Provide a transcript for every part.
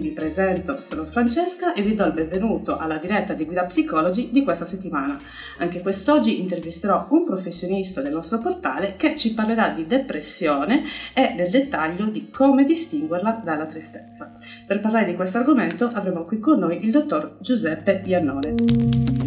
vi presento, sono Francesca e vi do il benvenuto alla diretta di Guida Psicologi di questa settimana. Anche quest'oggi intervisterò un professionista del nostro portale che ci parlerà di depressione e nel dettaglio di come distinguerla dalla tristezza. Per parlare di questo argomento avremo qui con noi il dottor Giuseppe Iannone.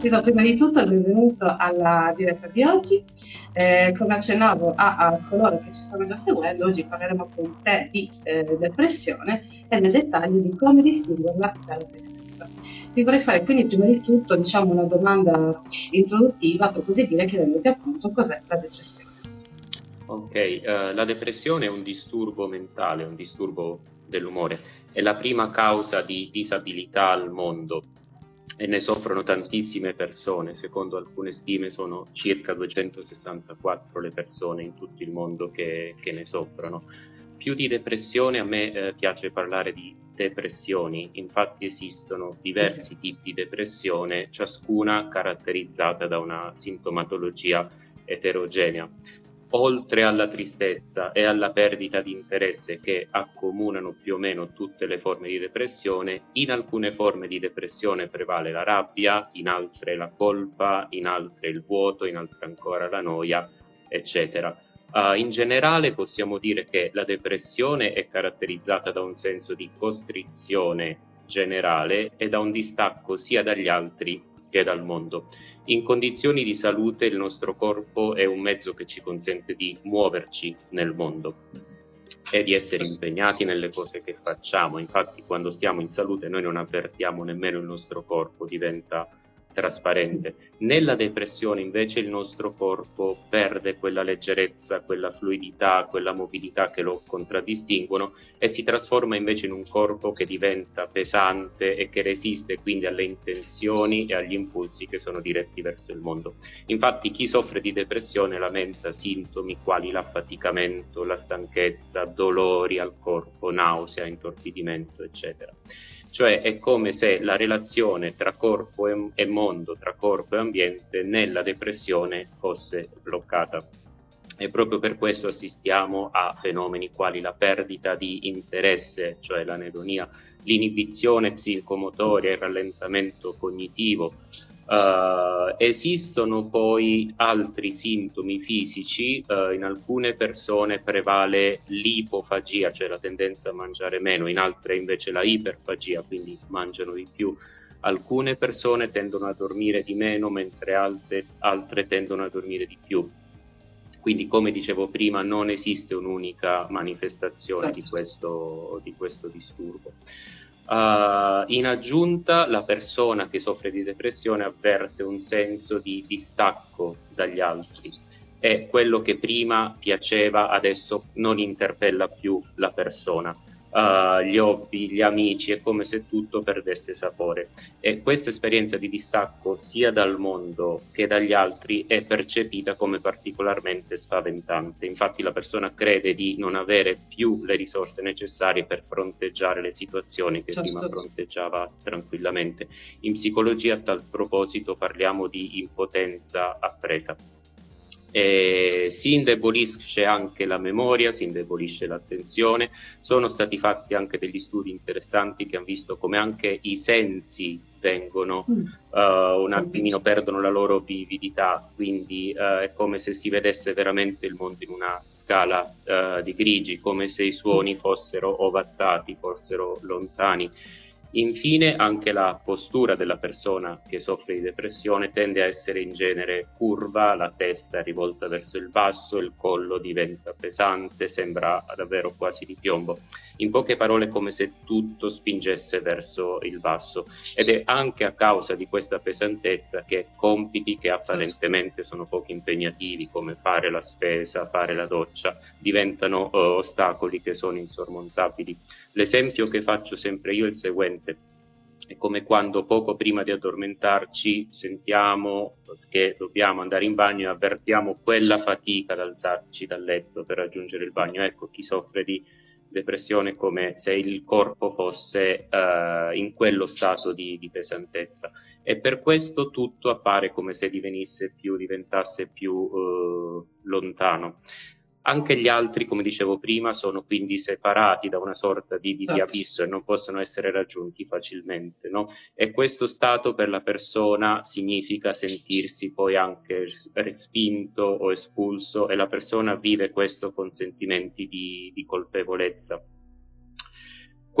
Vi do prima di tutto il benvenuto alla diretta di oggi. Eh, come accennavo a, a, coloro che ci stanno già seguendo, oggi parleremo con te di eh, depressione e nel dettaglio di come distinguerla dalla tristezza. Vi vorrei fare quindi prima di tutto diciamo, una domanda introduttiva, per così dire, chiedendoti appunto cos'è la depressione. Ok, uh, la depressione è un disturbo mentale, un disturbo dell'umore, è la prima causa di disabilità al mondo e ne soffrono tantissime persone, secondo alcune stime sono circa 264 le persone in tutto il mondo che, che ne soffrono. Più di depressione a me eh, piace parlare di depressioni, infatti esistono diversi okay. tipi di depressione, ciascuna caratterizzata da una sintomatologia eterogenea oltre alla tristezza e alla perdita di interesse che accomunano più o meno tutte le forme di depressione, in alcune forme di depressione prevale la rabbia, in altre la colpa, in altre il vuoto, in altre ancora la noia, eccetera. Uh, in generale possiamo dire che la depressione è caratterizzata da un senso di costrizione generale e da un distacco sia dagli altri che dal mondo. In condizioni di salute il nostro corpo è un mezzo che ci consente di muoverci nel mondo e di essere impegnati nelle cose che facciamo. Infatti quando stiamo in salute noi non avvertiamo nemmeno il nostro corpo, diventa trasparente. Nella depressione invece il nostro corpo perde quella leggerezza, quella fluidità, quella mobilità che lo contraddistinguono e si trasforma invece in un corpo che diventa pesante e che resiste quindi alle intenzioni e agli impulsi che sono diretti verso il mondo. Infatti chi soffre di depressione lamenta sintomi quali l'affaticamento, la stanchezza, dolori al corpo, nausea, intorpidimento, eccetera cioè è come se la relazione tra corpo e, mondo, tra corpo e ambiente nella depressione fosse bloccata. E proprio per questo assistiamo a fenomeni quali la perdita di interesse, cioè l'anedonia, l'inibizione psicomotoria, il rallentamento cognitivo, Uh, esistono poi altri sintomi fisici, uh, in alcune persone prevale l'ipofagia, cioè la tendenza a mangiare meno, in altre invece la iperfagia, quindi mangiano di più. Alcune persone tendono a dormire di meno, mentre altre, altre tendono a dormire di più. Quindi, come dicevo prima, non esiste un'unica manifestazione di questo, di questo disturbo. Uh, in aggiunta, la persona che soffre di depressione avverte un senso di distacco dagli altri. E quello che prima piaceva adesso non interpella più la persona uh, gli hobby, gli amici, è come se tutto perdesse sapore. E questa esperienza di distacco sia dal mondo che dagli altri è percepita come particolarmente spaventante. Infatti la persona crede di non avere più le risorse necessarie per fronteggiare le situazioni che certo. prima fronteggiava tranquillamente. In psicologia a tal proposito parliamo di impotenza appresa. E si indebolisce anche la memoria, si indebolisce l'attenzione. Sono stati fatti anche degli studi interessanti che hanno visto come anche i sensi vengono mm. uh, un attimino perdono la loro vividità, quindi uh, è come se si vedesse veramente il mondo in una scala uh, di grigi, come se i suoni fossero ovattati, fossero lontani. Infine anche la postura della persona che soffre di depressione tende a essere in genere curva, la testa è rivolta verso il basso, il collo diventa pesante, sembra davvero quasi di piombo. In poche parole come se tutto spingesse verso il basso ed è anche a causa di questa pesantezza che compiti che apparentemente sono poco impegnativi come fare la spesa, fare la doccia, diventano uh, ostacoli che sono insormontabili. L'esempio che faccio sempre io è il seguente È come quando poco prima di addormentarci sentiamo che dobbiamo andare in bagno e avvertiamo quella fatica ad alzarci dal letto per raggiungere il bagno. Ecco, chi soffre di depressione come se il corpo fosse uh, in quello stato di, di, pesantezza e per questo tutto appare come se divenisse più, diventasse più uh, lontano. Anche gli altri, come dicevo prima, sono quindi separati da una sorta di, di, di certo. abisso e non possono essere raggiunti facilmente. No? E questo stato per la persona significa sentirsi poi anche respinto o espulso e la persona vive questo con sentimenti di, di colpevolezza.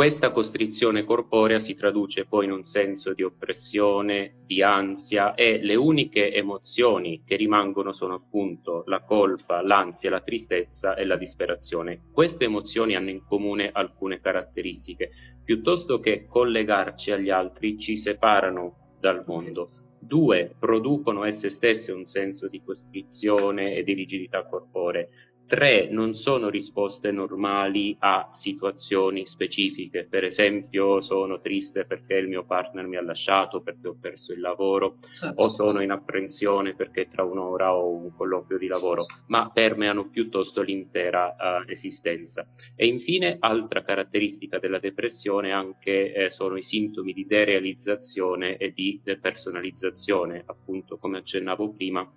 Questa costrizione corporea si traduce poi in un senso di oppressione, di ansia e le uniche emozioni che rimangono sono appunto la colpa, l'ansia, la tristezza e la disperazione. Queste emozioni hanno in comune alcune caratteristiche. Piuttosto che collegarci agli altri, ci separano dal mondo. Due, producono esse stesse un senso di costrizione e di rigidità corporea Tre, non sono risposte normali a situazioni specifiche. Per esempio, sono triste perché il mio partner mi ha lasciato, perché ho perso il lavoro, certo. o sono in apprensione perché tra un'ora ho un colloquio di lavoro, ma permeano piuttosto l'intera uh, esistenza. E infine, altra caratteristica della depressione anche eh, sono i sintomi di derealizzazione e di depersonalizzazione, appunto come accennavo prima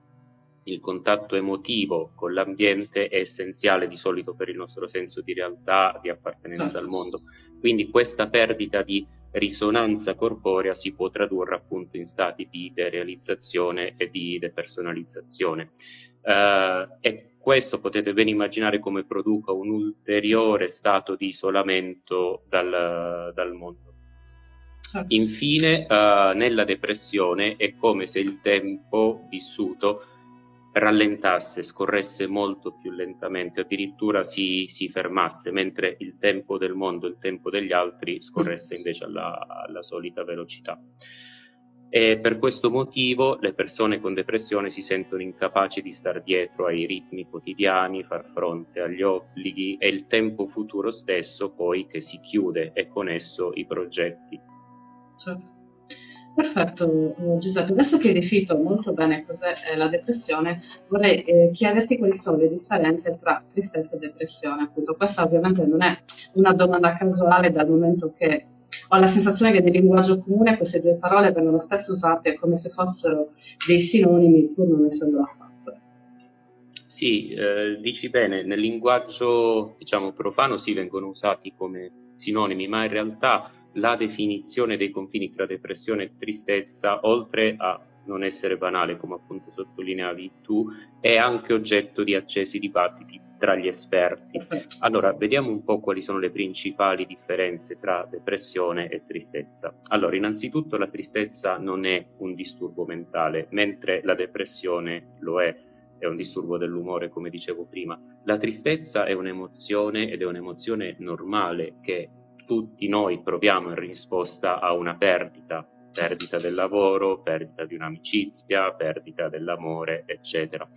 il contatto emotivo con l'ambiente è essenziale di solito per il nostro senso di realtà, di appartenenza al mondo. Quindi questa perdita di risonanza corporea si può tradurre appunto in stati di derealizzazione e di depersonalizzazione. Uh, e questo potete ben immaginare come produca un ulteriore stato di isolamento dal, dal mondo. Certo. Infine, uh, nella depressione è come se il tempo vissuto rallentasse, scorresse molto più lentamente, addirittura si, si, fermasse, mentre il tempo del mondo, il tempo degli altri scorresse invece alla, alla solita velocità. E per questo motivo le persone con depressione si sentono incapaci di star dietro ai ritmi quotidiani, far fronte agli obblighi e il tempo futuro stesso poi che si chiude e con esso i progetti. Certo. Perfetto eh, Giuseppe, adesso che hai definito molto bene cos'è eh, la depressione, vorrei eh, chiederti quali sono le differenze tra tristezza e depressione. Appunto, questa ovviamente non è una domanda casuale dal momento che ho la sensazione che nel linguaggio comune queste due parole vengono spesso usate come se fossero dei sinonimi pur non essendo affatto. Sì, eh, dici bene, nel linguaggio diciamo profano si vengono usati come sinonimi, ma in realtà la definizione dei confini tra depressione e tristezza, oltre a non essere banale, come appunto sottolineavi tu, è anche oggetto di accesi dibattiti tra gli esperti. Allora, vediamo un po' quali sono le principali differenze tra depressione e tristezza. Allora, innanzitutto la tristezza non è un disturbo mentale, mentre la depressione lo è, è un disturbo dell'umore, come dicevo prima. La tristezza è un'emozione ed è un'emozione normale che tutti noi proviamo in risposta a una perdita, perdita del lavoro, perdita di un'amicizia, perdita dell'amore, eccetera.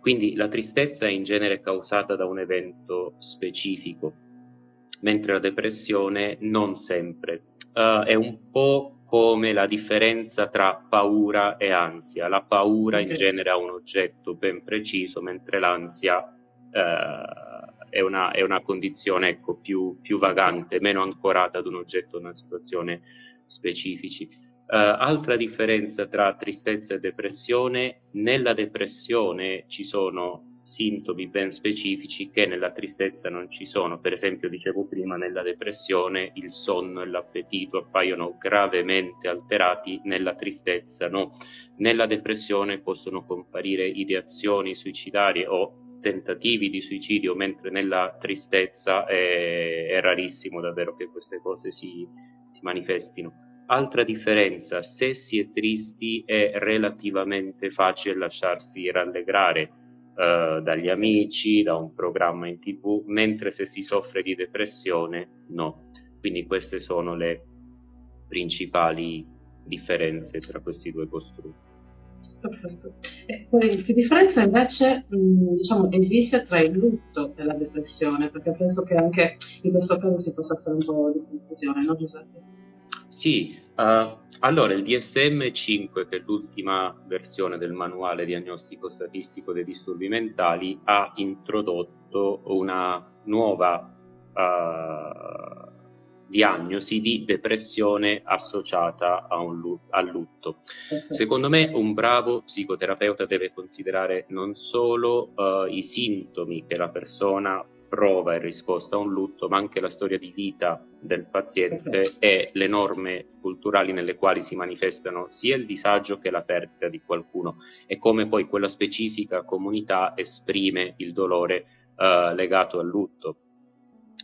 Quindi la tristezza è in genere causata da un evento specifico, mentre la depressione non sempre. Uh, è un po' come la differenza tra paura e ansia. La paura in genere ha un oggetto ben preciso, mentre l'ansia uh, è una, è una condizione ecco, più, più, vagante, meno ancorata ad un oggetto, una situazione specifici. Uh, altra differenza tra tristezza e depressione, nella depressione ci sono sintomi ben specifici che nella tristezza non ci sono. Per esempio, dicevo prima, nella depressione il sonno e l'appetito appaiono gravemente alterati, nella tristezza no. Nella depressione possono comparire ideazioni suicidarie o tentativi di suicidio, mentre nella tristezza è, è rarissimo davvero che queste cose si, si manifestino. Altra differenza, se si è tristi è relativamente facile lasciarsi rallegrare uh, dagli amici, da un programma in tv, mentre se si soffre di depressione no. Quindi queste sono le principali differenze tra questi due costrutti. Perfetto. E poi che differenza invece mh, diciamo, esiste tra il lutto e la depressione? Perché penso che anche in questo caso si possa fare un po' di confusione, no Giuseppe? Sì, uh, allora il DSM-5, che è l'ultima versione del manuale diagnostico statistico dei disturbi mentali, ha introdotto una nuova uh, diagnosi di depressione associata un, al lutto. Secondo me un bravo psicoterapeuta deve considerare non solo uh, i sintomi che la persona prova in risposta a un lutto, ma anche la storia di vita del paziente e le norme culturali nelle quali si manifestano sia il disagio che la perdita di qualcuno e come poi quella specifica comunità esprime il dolore uh, legato al lutto.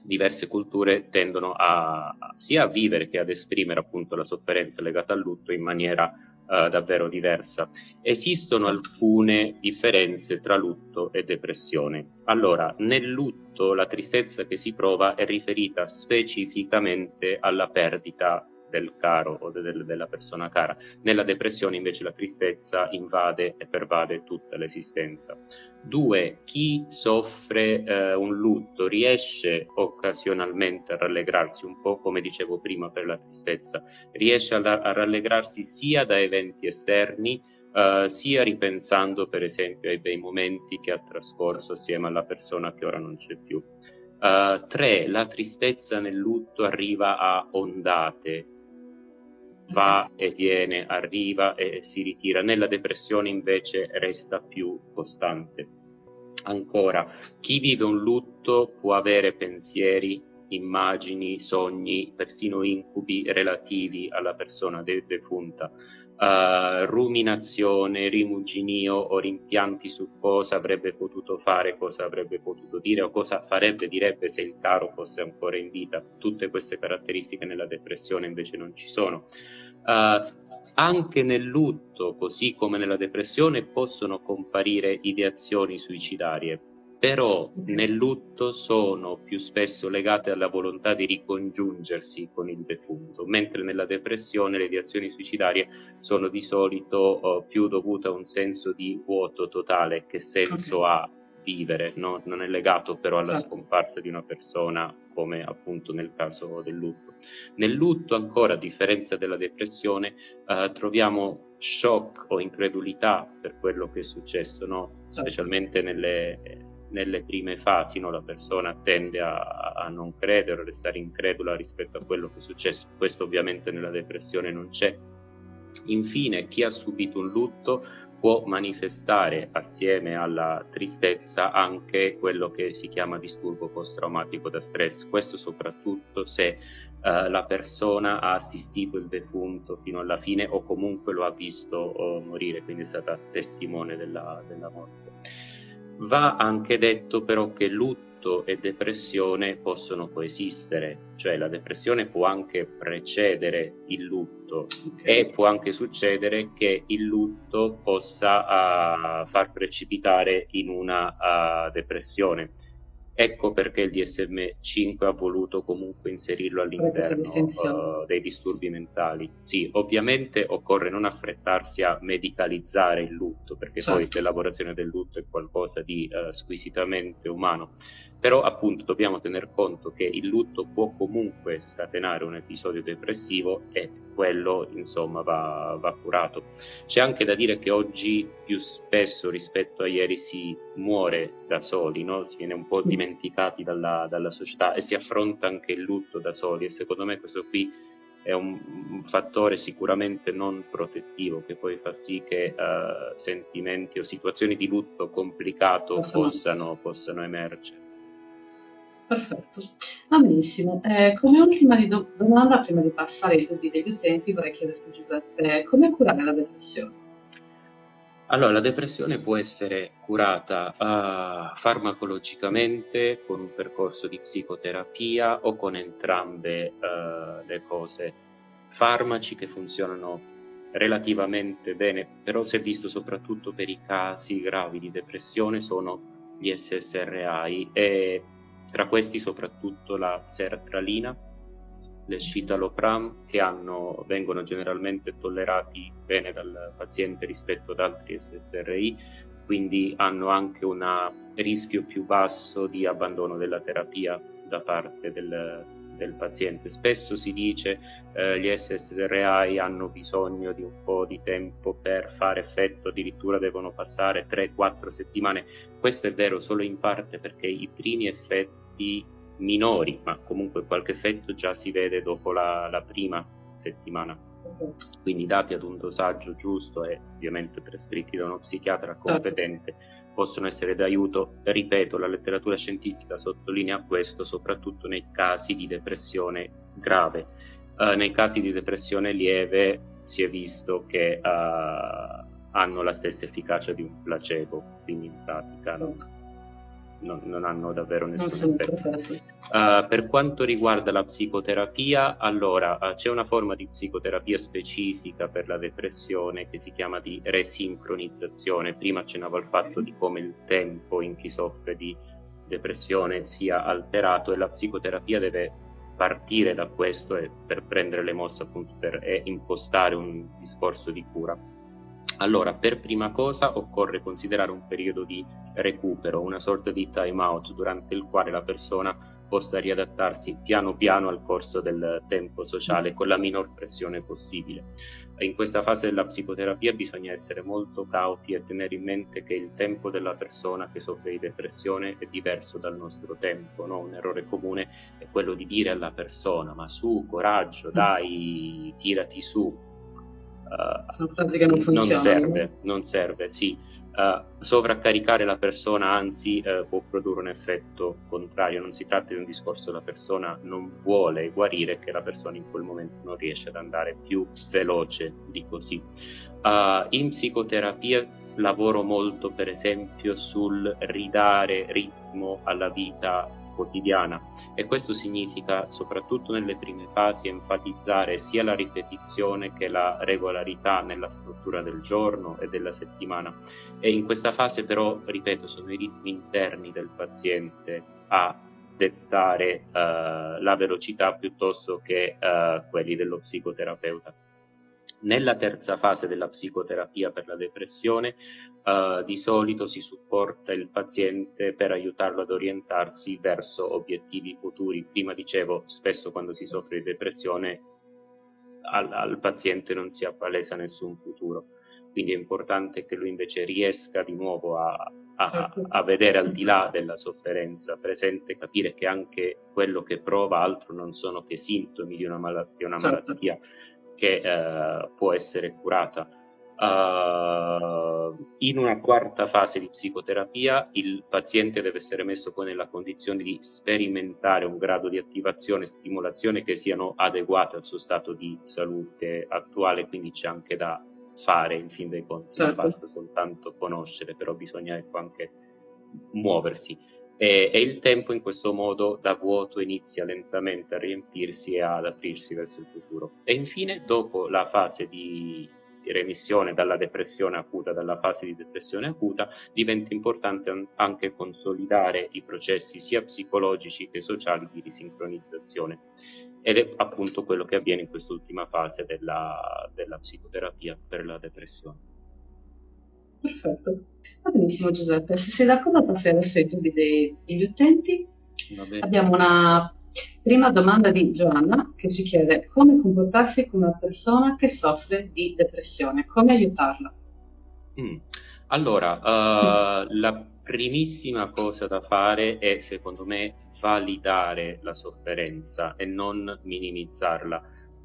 Diverse culture tendono a, sia a vivere che ad esprimere appunto la sofferenza legata al lutto in maniera uh, davvero diversa. Esistono alcune differenze tra lutto e depressione. Allora, nel lutto la tristezza che si prova è riferita specificamente alla perdita del caro o de- della persona cara. Nella depressione invece la tristezza invade e pervade tutta l'esistenza. Due, chi soffre eh, un lutto riesce occasionalmente a rallegrarsi un po', come dicevo prima per la tristezza, riesce a, a rallegrarsi sia da eventi esterni, Uh, sia ripensando per esempio ai bei momenti che ha trascorso assieme alla persona che ora non c'è più. Uh, tre, la tristezza nel lutto arriva a ondate, va e viene, arriva e si ritira. Nella depressione invece resta più costante. Ancora, chi vive un lutto può avere pensieri, immagini, sogni, persino incubi relativi alla persona de- defunta uh, ruminazione, rimuginio o rimpianti su cosa avrebbe potuto fare, cosa avrebbe potuto dire o cosa farebbe, direbbe se il caro fosse ancora in vita. Tutte queste caratteristiche nella depressione invece non ci sono. Uh, anche nel lutto, così come nella depressione, possono comparire ideazioni suicidarie però nel lutto sono più spesso legate alla volontà di ricongiungersi con il defunto, mentre nella depressione le ideazioni suicidarie sono di solito uh, più dovute a un senso di vuoto totale, che senso okay. ha vivere, no? non è legato però alla certo. scomparsa di una persona come appunto nel caso del lutto. Nel lutto ancora, a differenza della depressione, uh, troviamo shock o incredulità per quello che è successo, no? certo. specialmente nelle nelle prime fasi no? la persona tende a, a, non credere, a restare incredula rispetto a quello che è successo. Questo ovviamente nella depressione non c'è. Infine, chi ha subito un lutto può manifestare assieme alla tristezza anche quello che si chiama disturbo post-traumatico da stress. Questo soprattutto se uh, la persona ha assistito il defunto fino alla fine o comunque lo ha visto uh, morire, quindi è stata testimone della, della morte. Va anche detto però che lutto e depressione possono coesistere, cioè la depressione può anche precedere il lutto e può anche succedere che il lutto possa uh, far precipitare in una uh, depressione Ecco perché il DSM-5 ha voluto comunque inserirlo all'interno uh, dei disturbi mentali. Sì, ovviamente occorre non affrettarsi a medicalizzare il lutto, perché certo. poi l'elaborazione del lutto è qualcosa di uh, squisitamente umano, però appunto dobbiamo tener conto che il lutto può comunque scatenare un episodio depressivo e quello insomma va, va, curato. C'è anche da dire che oggi più spesso rispetto a ieri si muore da soli, no? si viene un po' dimenticati dalla, dalla, società e si affronta anche il lutto da soli e secondo me questo qui è un, fattore sicuramente non protettivo che poi fa sì che uh, sentimenti o situazioni di lutto complicato possano, possano emergere. Perfetto, va benissimo. Eh, come ultima do- domanda, prima di passare ai dubbi degli utenti, vorrei chiederti Giuseppe, come curare la depressione? Allora, la depressione può essere curata uh, farmacologicamente con un percorso di psicoterapia o con entrambe uh, le cose. Farmaci che funzionano relativamente bene, però si è visto soprattutto per i casi gravi di depressione sono gli SSRI e tra questi soprattutto la sertralina, l'escitalopram, che hanno, vengono generalmente tollerati bene dal paziente rispetto ad altri SSRI, quindi hanno anche un rischio più basso di abbandono della terapia da parte del, del paziente. Spesso si dice eh, gli SSRI hanno bisogno di un po' di tempo per fare effetto, addirittura devono passare 3-4 settimane. Questo è vero solo in parte perché i primi effetti minori, ma comunque qualche effetto già si vede dopo la, la prima settimana quindi dati ad un dosaggio giusto e ovviamente prescritti da uno psichiatra certo. competente possono essere d'aiuto. Ripeto, la letteratura scientifica sottolinea questo soprattutto nei casi di depressione grave. Uh, nei casi di depressione lieve si è visto che uh, hanno la stessa efficacia di un placebo, quindi in pratica no? Non, non hanno davvero nessun effetto. Uh, per quanto riguarda la psicoterapia, allora uh, c'è una forma di psicoterapia specifica per la depressione che si chiama di resincronizzazione. Prima accennavo al fatto di come il tempo in chi soffre di depressione sia alterato e la psicoterapia deve partire da questo e per prendere le mosse appunto per impostare un discorso di cura. Allora, per prima cosa occorre considerare un periodo di recupero, una sorta di time out durante il quale la persona possa riadattarsi piano piano al corso del tempo sociale con la minor pressione possibile. In questa fase della psicoterapia bisogna essere molto cauti e tenere in mente che il tempo della persona che soffre di depressione è diverso dal nostro tempo. No? Un errore comune è quello di dire alla persona ma su, coraggio, dai, tirati su, che non. Non serve, non serve, sì. Uh, sovraccaricare la persona anzi uh, può produrre un effetto contrario, non si tratta di un discorso la persona non vuole guarire, che la persona in quel momento non riesce ad andare più veloce di così. Uh, in psicoterapia lavoro molto per esempio sul ridare ritmo alla vita quotidiana e questo significa soprattutto nelle prime fasi enfatizzare sia la ripetizione che la regolarità nella struttura del giorno e della settimana e in questa fase però ripeto sono i ritmi interni del paziente a dettare uh, la velocità piuttosto che uh, quelli dello psicoterapeuta. Nella terza fase della psicoterapia per la depressione uh, di solito si supporta il paziente per aiutarlo ad orientarsi verso obiettivi futuri. Prima dicevo, spesso quando si soffre di depressione al, al paziente non si appalesa nessun futuro, quindi è importante che lui invece riesca di nuovo a, a, certo. a, vedere al di là della sofferenza presente, capire che anche quello che prova altro non sono che sintomi di una malattia, una certo. Che eh, può essere curata. Uh, in una quarta fase di psicoterapia il paziente deve essere messo poi nella condizione di sperimentare un grado di attivazione e stimolazione che siano adeguate al suo stato di salute attuale, quindi c'è anche da fare in fin dei conti, certo. non basta soltanto conoscere, però bisogna ecco, anche muoversi e, e, il tempo in questo modo da vuoto inizia lentamente a riempirsi e ad aprirsi verso il futuro. E infine, dopo la fase di remissione dalla depressione acuta, dalla fase di depressione acuta, diventa importante anche consolidare i processi sia psicologici che sociali di risincronizzazione. Ed è appunto quello che avviene in quest'ultima fase della, della psicoterapia per la depressione. Perfetto. Va benissimo Giuseppe, se sei d'accordo adesso ai dubbi dei, degli utenti. Abbiamo una prima domanda di Giovanna che ci chiede come comportarsi con una persona che soffre di depressione, come aiutarla. Mm. Allora, uh, la primissima cosa da fare è secondo me validare la sofferenza e non minimizzarla.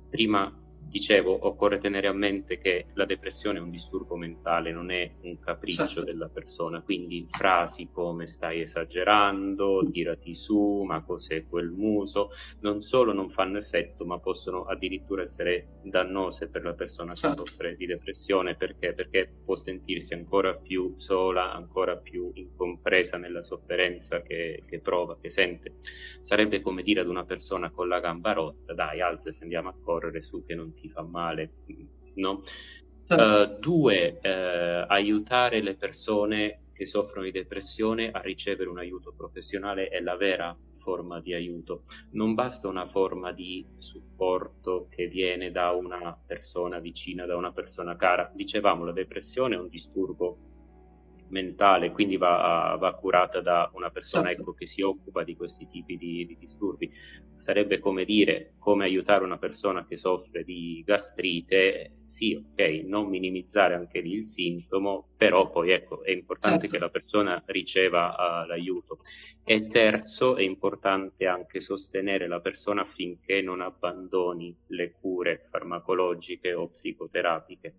Prima dicevo, occorre tenere a mente che la depressione è un disturbo mentale, non è un capriccio certo. della persona, quindi frasi come stai esagerando, tirati su, ma cos'è quel muso, non solo non fanno effetto, ma possono addirittura essere dannose per la persona che certo. soffre di depressione, perché? Perché può sentirsi ancora più sola, ancora più incompresa nella sofferenza che, che prova, che sente. Sarebbe come dire ad una persona con la gamba rotta, dai, alzati, andiamo a correre su che non ti fa male, no? Uh, due, uh, aiutare le persone che soffrono di depressione a ricevere un aiuto professionale è la vera forma di aiuto. Non basta una forma di supporto che viene da una persona vicina, da una persona cara. Dicevamo, la depressione è un disturbo mentale, quindi va, va curata da una persona Certo. ecco, che si occupa di questi tipi di, di disturbi. Sarebbe come dire come aiutare una persona che soffre di gastrite, sì, ok, non minimizzare anche lì il sintomo, però poi ecco, è importante Certo. che la persona riceva uh, l'aiuto. E terzo, è importante anche sostenere la persona affinché non abbandoni le cure farmacologiche o psicoterapiche.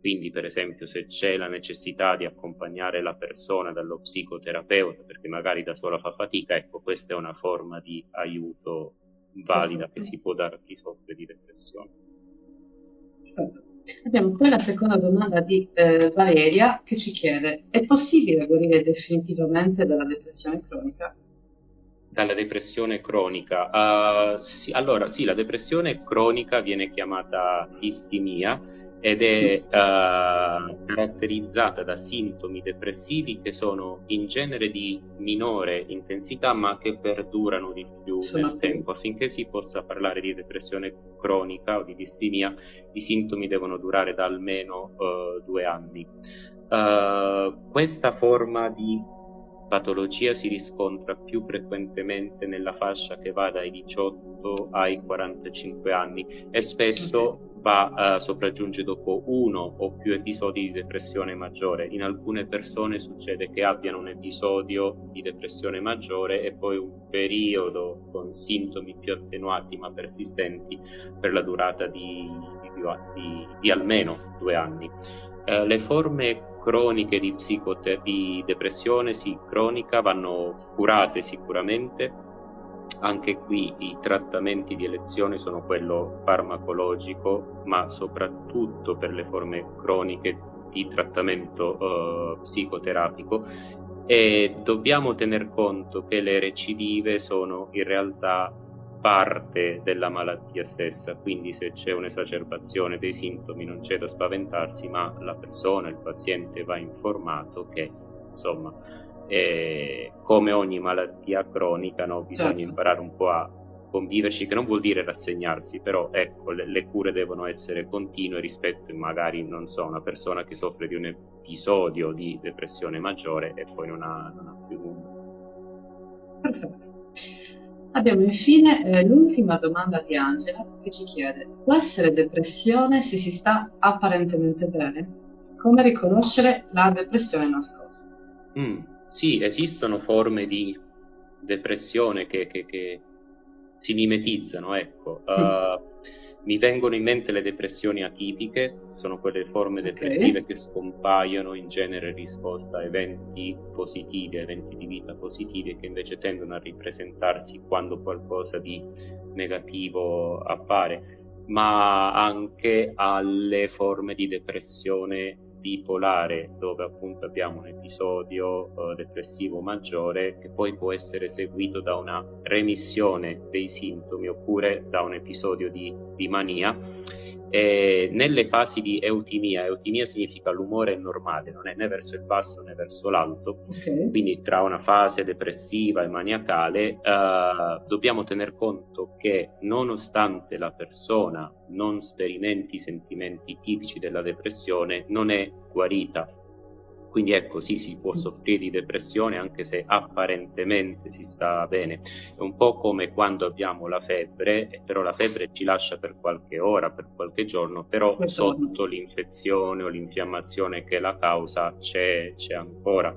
Quindi, per esempio, se c'è la necessità di accompagnare la persona dallo psicoterapeuta, perché magari da sola fa fatica, ecco, questa è una forma di aiuto valida che si può dare a chi soffre di depressione. Perfetto. Abbiamo poi la seconda domanda di eh, Valeria che ci chiede: è possibile guarire definitivamente dalla depressione cronica? Dalla depressione cronica? Uh, sì, allora, sì, la depressione cronica viene chiamata distimia ed è uh, caratterizzata da sintomi depressivi che sono in genere di minore intensità ma che perdurano di più Sono nel tempo. Affinché si possa parlare di depressione cronica o di distimia, i sintomi devono durare da almeno uh, due anni. Uh, questa forma di patologia si riscontra più frequentemente nella fascia che va dai 18 ai 45 anni e spesso va uh, sopraggiunge dopo uno o più episodi di depressione maggiore. In alcune persone succede che abbiano un episodio di depressione maggiore e poi un periodo con sintomi più attenuati ma persistenti per la durata di, di, di, di almeno due anni. Uh, le forme croniche di, psicote- di depressione sì, cronica vanno curate sicuramente. Anche qui i trattamenti di elezione sono quello farmacologico, ma soprattutto per le forme croniche di trattamento eh, psicoterapico. E dobbiamo tener conto che le recidive sono in realtà parte della malattia stessa, quindi se c'è un'esacerbazione dei sintomi non c'è da spaventarsi, ma la persona, il paziente va informato che insomma eh, come ogni malattia cronica no, bisogna Certo. imparare un po' a conviverci, che non vuol dire rassegnarsi, però ecco le, le cure devono essere continue rispetto magari, non so, una persona che soffre di un episodio di depressione maggiore e poi non ha, non ha più. Perfetto. Abbiamo infine eh, l'ultima domanda di Angela che ci chiede: può essere depressione se si sta apparentemente bene? Come riconoscere la depressione nascosta? Mm, sì, esistono forme di depressione che, che, che si mimetizzano, ecco. Uh, mi vengono in mente le depressioni atipiche, sono quelle forme Ok. depressive che scompaiono in genere in risposta a eventi positivi, a eventi di vita positivi che invece tendono a ripresentarsi quando qualcosa di negativo appare, ma anche alle forme di depressione bipolare, dove appunto abbiamo un episodio eh, depressivo maggiore che poi può essere seguito da una remissione dei sintomi oppure da un episodio di, di mania. E nelle fasi di eutimia, eutimia significa l'umore è normale, non è né verso il basso né verso l'alto, Ok, quindi tra una fase depressiva e maniacale eh, dobbiamo tener conto che nonostante la persona non sperimenti i sentimenti tipici della depressione, non è guarita. Quindi ecco, sì, si può soffrire di depressione anche se apparentemente si sta bene. È un po' come quando abbiamo la febbre, però la febbre ci lascia per qualche ora, per qualche giorno, però Qualche sotto l'infezione o l'infiammazione che è la causa c'è, c'è ancora.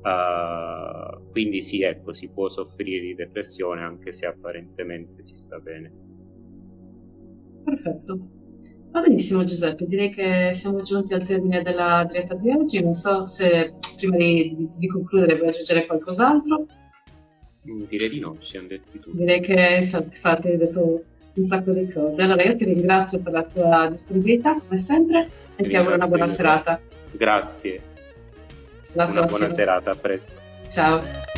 Uh, quindi sì, ecco, si può soffrire di depressione anche se apparentemente si sta bene. perfetto. Va benissimo Giuseppe, direi che siamo giunti al termine della diretta di oggi. Non so se prima di, di concludere vuoi aggiungere qualcos'altro. Mm, Direi di no, ci siamo detti tutti. Direi che infatti hai detto un sacco di cose. Allora io ti ringrazio per la tua disponibilità, come sempre, e ti auguro una buona serata. Grazie, Alla una prossima. buona serata, a presto. Ciao.